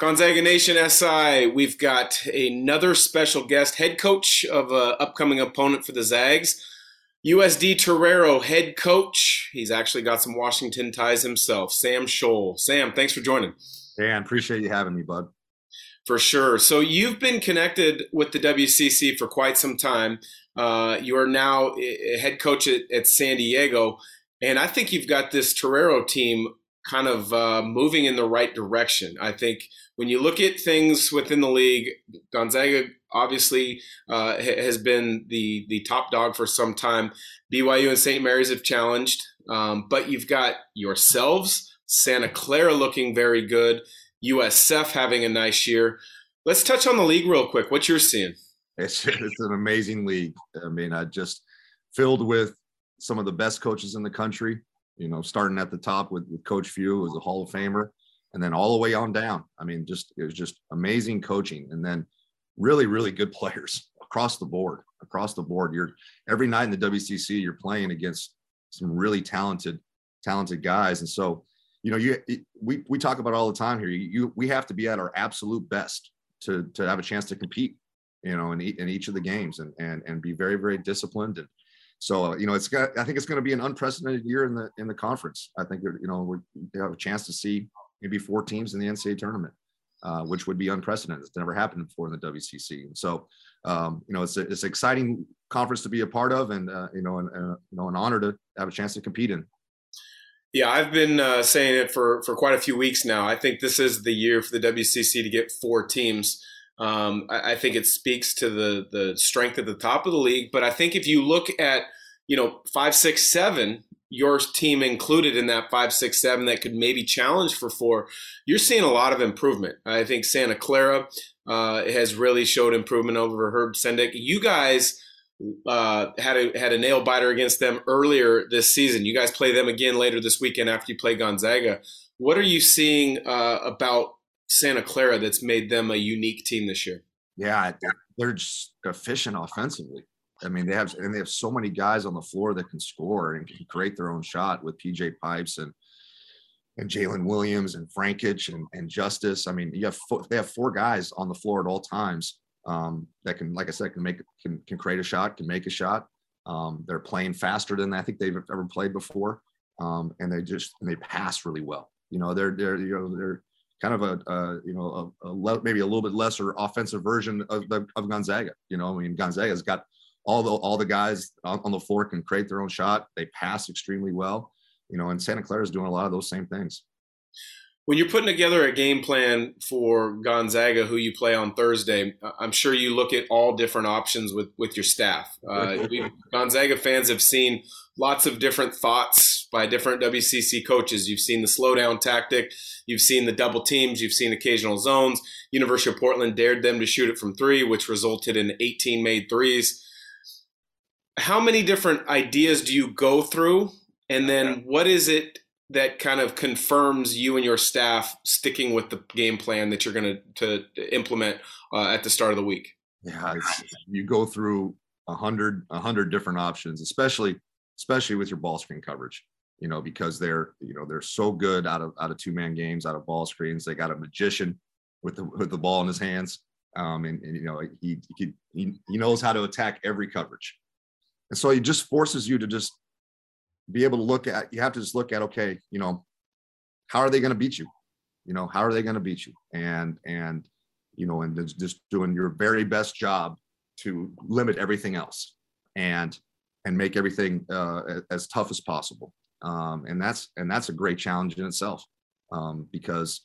Gonzaga Nation SI, we've got another special guest, head coach of an upcoming opponent for the Zags, USD Torero head coach. He's actually got some Washington ties himself, Sam Scholl. Sam, thanks for joining. Dan, appreciate you having me, bud. For sure. So you've been connected with the WCC for quite some time. Uh, you are now a head coach at, at San Diego, and I think you've got this Torero team kind of uh, moving in the right direction. I think when you look at things within the league, Gonzaga obviously uh, has been the the top dog for some time. BYU and St. Mary's have challenged, um, but you've got yourselves, Santa Clara looking very good, USF having a nice year. Let's touch on the league real quick. What you're seeing? It's, it's an amazing league. I mean, I just filled with some of the best coaches in the country you know, starting at the top with, with Coach Few, who was a Hall of Famer, and then all the way on down. I mean, just it was just amazing coaching, and then really, really good players across the board. Across the board, you're every night in the WCC, you're playing against some really talented, talented guys, and so you know, you we we talk about all the time here. You, we have to be at our absolute best to to have a chance to compete, you know, in, in each of the games, and and and be very very disciplined and so you know, it's got. I think it's going to be an unprecedented year in the in the conference. I think you know we have a chance to see maybe four teams in the NCAA tournament, uh, which would be unprecedented. It's never happened before in the WCC. And so um, you know, it's a, it's an exciting conference to be a part of, and uh, you know, and uh, you know, an honor to have a chance to compete in. Yeah, I've been uh, saying it for for quite a few weeks now. I think this is the year for the WCC to get four teams. Um, I, I, think it speaks to the the strength at the top of the league. But I think if you look at you know five, six, seven, your team included in that five, six, seven that could maybe challenge for four, you're seeing a lot of improvement. I think Santa Clara uh, has really showed improvement over Herb Sendek. You guys. Uh, had a had a nail biter against them earlier this season. You guys play them again later this weekend after you play Gonzaga. What are you seeing uh, about Santa Clara that's made them a unique team this year. Yeah, they're just efficient offensively. I mean, they have and they have so many guys on the floor that can score and can create their own shot with PJ Pipes and and Jalen Williams and Vrankic and, and Justice. I mean, you have four, they have four guys on the floor at all times um, that can, like I said, can make can can create a shot, can make a shot. Um, they're playing faster than I think they've ever played before, um, and they just and they pass really well. You know, they're they're you know they're kind of a, a you know a, a, maybe a little bit lesser offensive version of, of Gonzaga. You know, I mean Gonzaga's got all the all the guys on, on the floor can create their own shot. They pass extremely well. You know, and Santa Clara is doing a lot of those same things. When you're putting together a game plan for Gonzaga, who you play on Thursday, I'm sure you look at all different options with with your staff. Uh, Gonzaga fans have seen lots of different thoughts by different WCC coaches. You've seen the slowdown tactic, you've seen the double teams, you've seen occasional zones. University of Portland dared them to shoot it from three, which resulted in 18 made threes. How many different ideas do you go through? And then what is it that kind of confirms you and your staff sticking with the game plan that you're going to to implement uh, at the start of the week? Yeah, you go through a hundred a hundred different options, especially especially with your ball screen coverage you know, because they're, you know, they're so good out of out of two man games, out of ball screens. They got a magician with the with the ball in his hands, um, and, and you know he, he he he knows how to attack every coverage, and so he just forces you to just be able to look at. You have to just look at okay, you know, how are they going to beat you? You know, how are they going to beat you? And and you know, and just doing your very best job to limit everything else and and make everything uh, as tough as possible um, and that's and that's a great challenge in itself um, because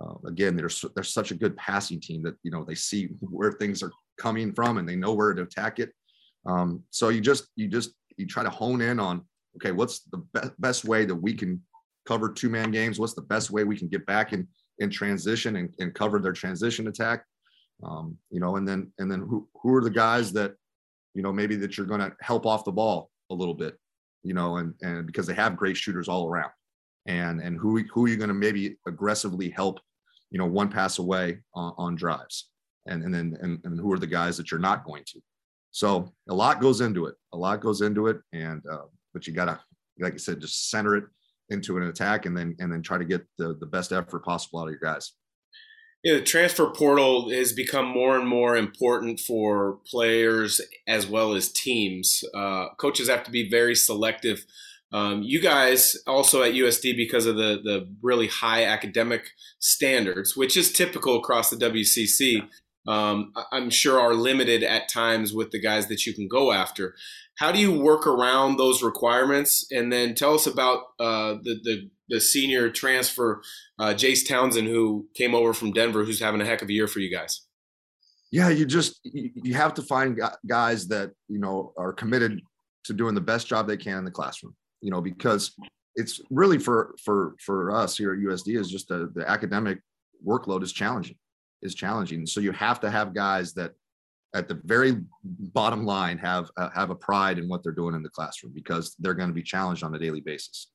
uh, again they're they're such a good passing team that you know they see where things are coming from and they know where to attack it. Um, so you just you just you try to hone in on okay what's the be- best way that we can cover two man games? What's the best way we can get back in in transition and, and cover their transition attack? Um, you know and then and then who, who are the guys that you know maybe that you're going to help off the ball a little bit you know, and and because they have great shooters all around, and and who who are you going to maybe aggressively help, you know, one pass away on, on drives, and and then and, and who are the guys that you're not going to. So a lot goes into it. A lot goes into it, and uh, but you gotta, like I said, just center it into an attack, and then and then try to get the the best effort possible out of your guys. Yeah, the transfer portal has become more and more important for players as well as teams. Uh, coaches have to be very selective. Um, you guys also at USD because of the the really high academic standards, which is typical across the WCC. Um, I'm sure are limited at times with the guys that you can go after. How do you work around those requirements? And then tell us about uh, the, the the senior transfer, uh, Jase Townsend, who came over from Denver, who's having a heck of a year for you guys. Yeah, you just you have to find guys that you know are committed to doing the best job they can in the classroom. You know, because it's really for for for us here at USD is just the, the academic workload is challenging, is challenging. So you have to have guys that at the very bottom line have uh, have a pride in what they're doing in the classroom because they're going to be challenged on a daily basis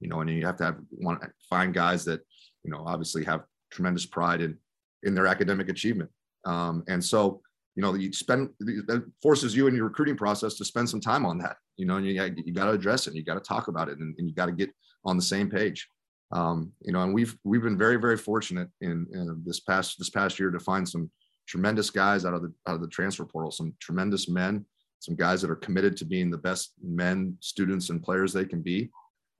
you know, and you have to have want find guys that, you know, obviously have tremendous pride in in their academic achievement. Um, and so, you know, you spend that forces you in your recruiting process to spend some time on that. You know, and you you got to address it, you got to talk about it, and, and you got to get on the same page. Um, you know, and we've we've been very very fortunate in, in this past this past year to find some tremendous guys out of the out of the transfer portal, some tremendous men, some guys that are committed to being the best men, students, and players they can be.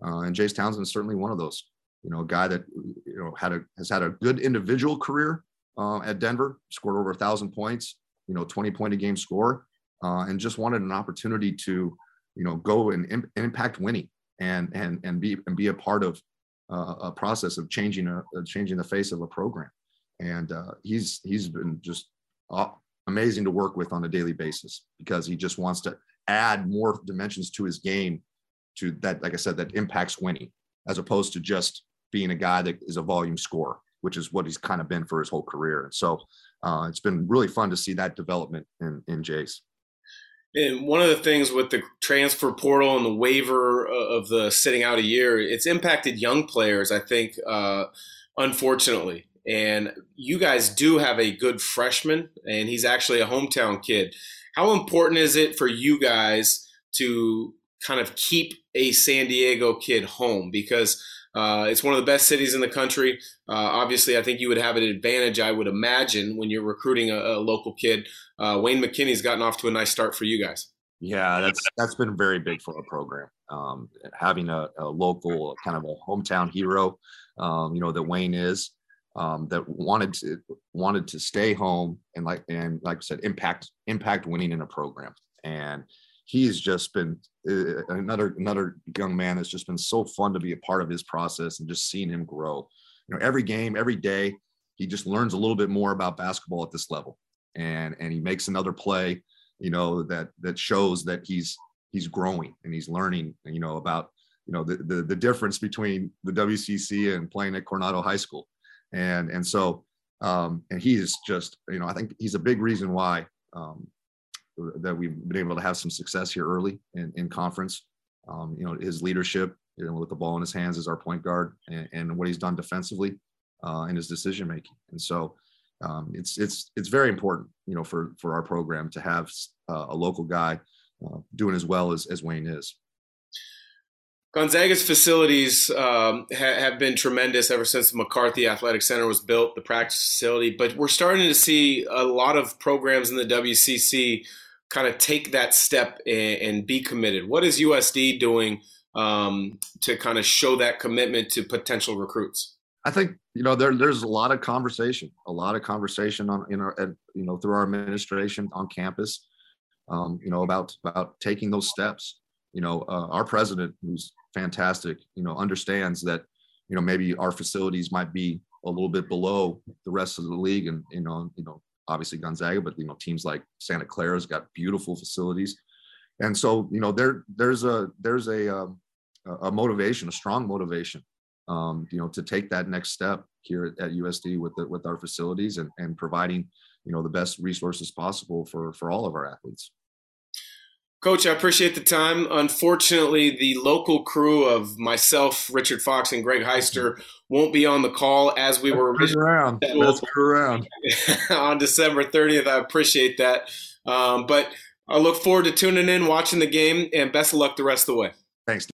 Uh, and Jase Townsend is certainly one of those. You know, a guy that you know had a has had a good individual career uh, at Denver, scored over a thousand points. You know, 20 point a game score, uh, and just wanted an opportunity to, you know, go and, and impact winning and and and be and be a part of uh, a process of changing a, changing the face of a program. And uh, he's he's been just amazing to work with on a daily basis because he just wants to add more dimensions to his game to that, like I said, that impacts winning, as opposed to just being a guy that is a volume scorer, which is what he's kind of been for his whole career. And so uh, it's been really fun to see that development in, in Jase. And one of the things with the transfer portal and the waiver of the sitting out a year, it's impacted young players, I think, uh, unfortunately. And you guys do have a good freshman, and he's actually a hometown kid. How important is it for you guys to kind of keep a San Diego kid home because uh, it's one of the best cities in the country. Uh, obviously, I think you would have an advantage, I would imagine, when you're recruiting a, a local kid. Uh, Wayne McKinney's gotten off to a nice start for you guys. Yeah, that's that's been very big for our program. Um, having a, a, local, kind of a hometown hero, um, you know, that Wayne is, um, that wanted to wanted to stay home and like and like I said, impact impact winning in a program. And he's just been uh, another another young man that's just been so fun to be a part of his process and just seeing him grow. You know, every game, every day, he just learns a little bit more about basketball at this level, and and he makes another play, you know, that that shows that he's he's growing and he's learning, you know, about you know the the, the difference between the WCC and playing at Coronado High School, and and so um, and he is just you know I think he's a big reason why um, that we've been able to have some success here early in, in conference. Um, you know, his leadership you know, with the ball in his hands as our point guard and, and what he's done defensively uh, in his decision making. And so um, it's it's it's very important, you know, for for our program to have uh, a local guy uh, doing as well as as Wayne is. Gonzaga's facilities um, ha- have been tremendous ever since the McCarthy Athletic Center was built, the practice facility. But we're starting to see a lot of programs in the WCC kind of take that step and, and be committed. What is USD doing um, to kind of show that commitment to potential recruits? I think you know there there's a lot of conversation, a lot of conversation on in our you know through our administration on campus, um, you know about about taking those steps. You know, uh, our president, who's fantastic, you know, understands that you know maybe our facilities might be a little bit below the rest of the league, and you know, you know, obviously Gonzaga, but you know, teams like Santa Clara's got beautiful facilities, and so you know, there there's a there's a um, a motivation, a strong motivation, um, you know, to take that next step here at USD with the, with our facilities and and providing you know the best resources possible for for all of our athletes. Coach, I appreciate the time. Unfortunately, the local crew of myself, Richard Fox, and Greg Heister won't be on the call as we were around. Let's around on December 30th. I appreciate that. Um, but I look forward to tuning in, watching the game, and best of luck the rest of the way. Thanks.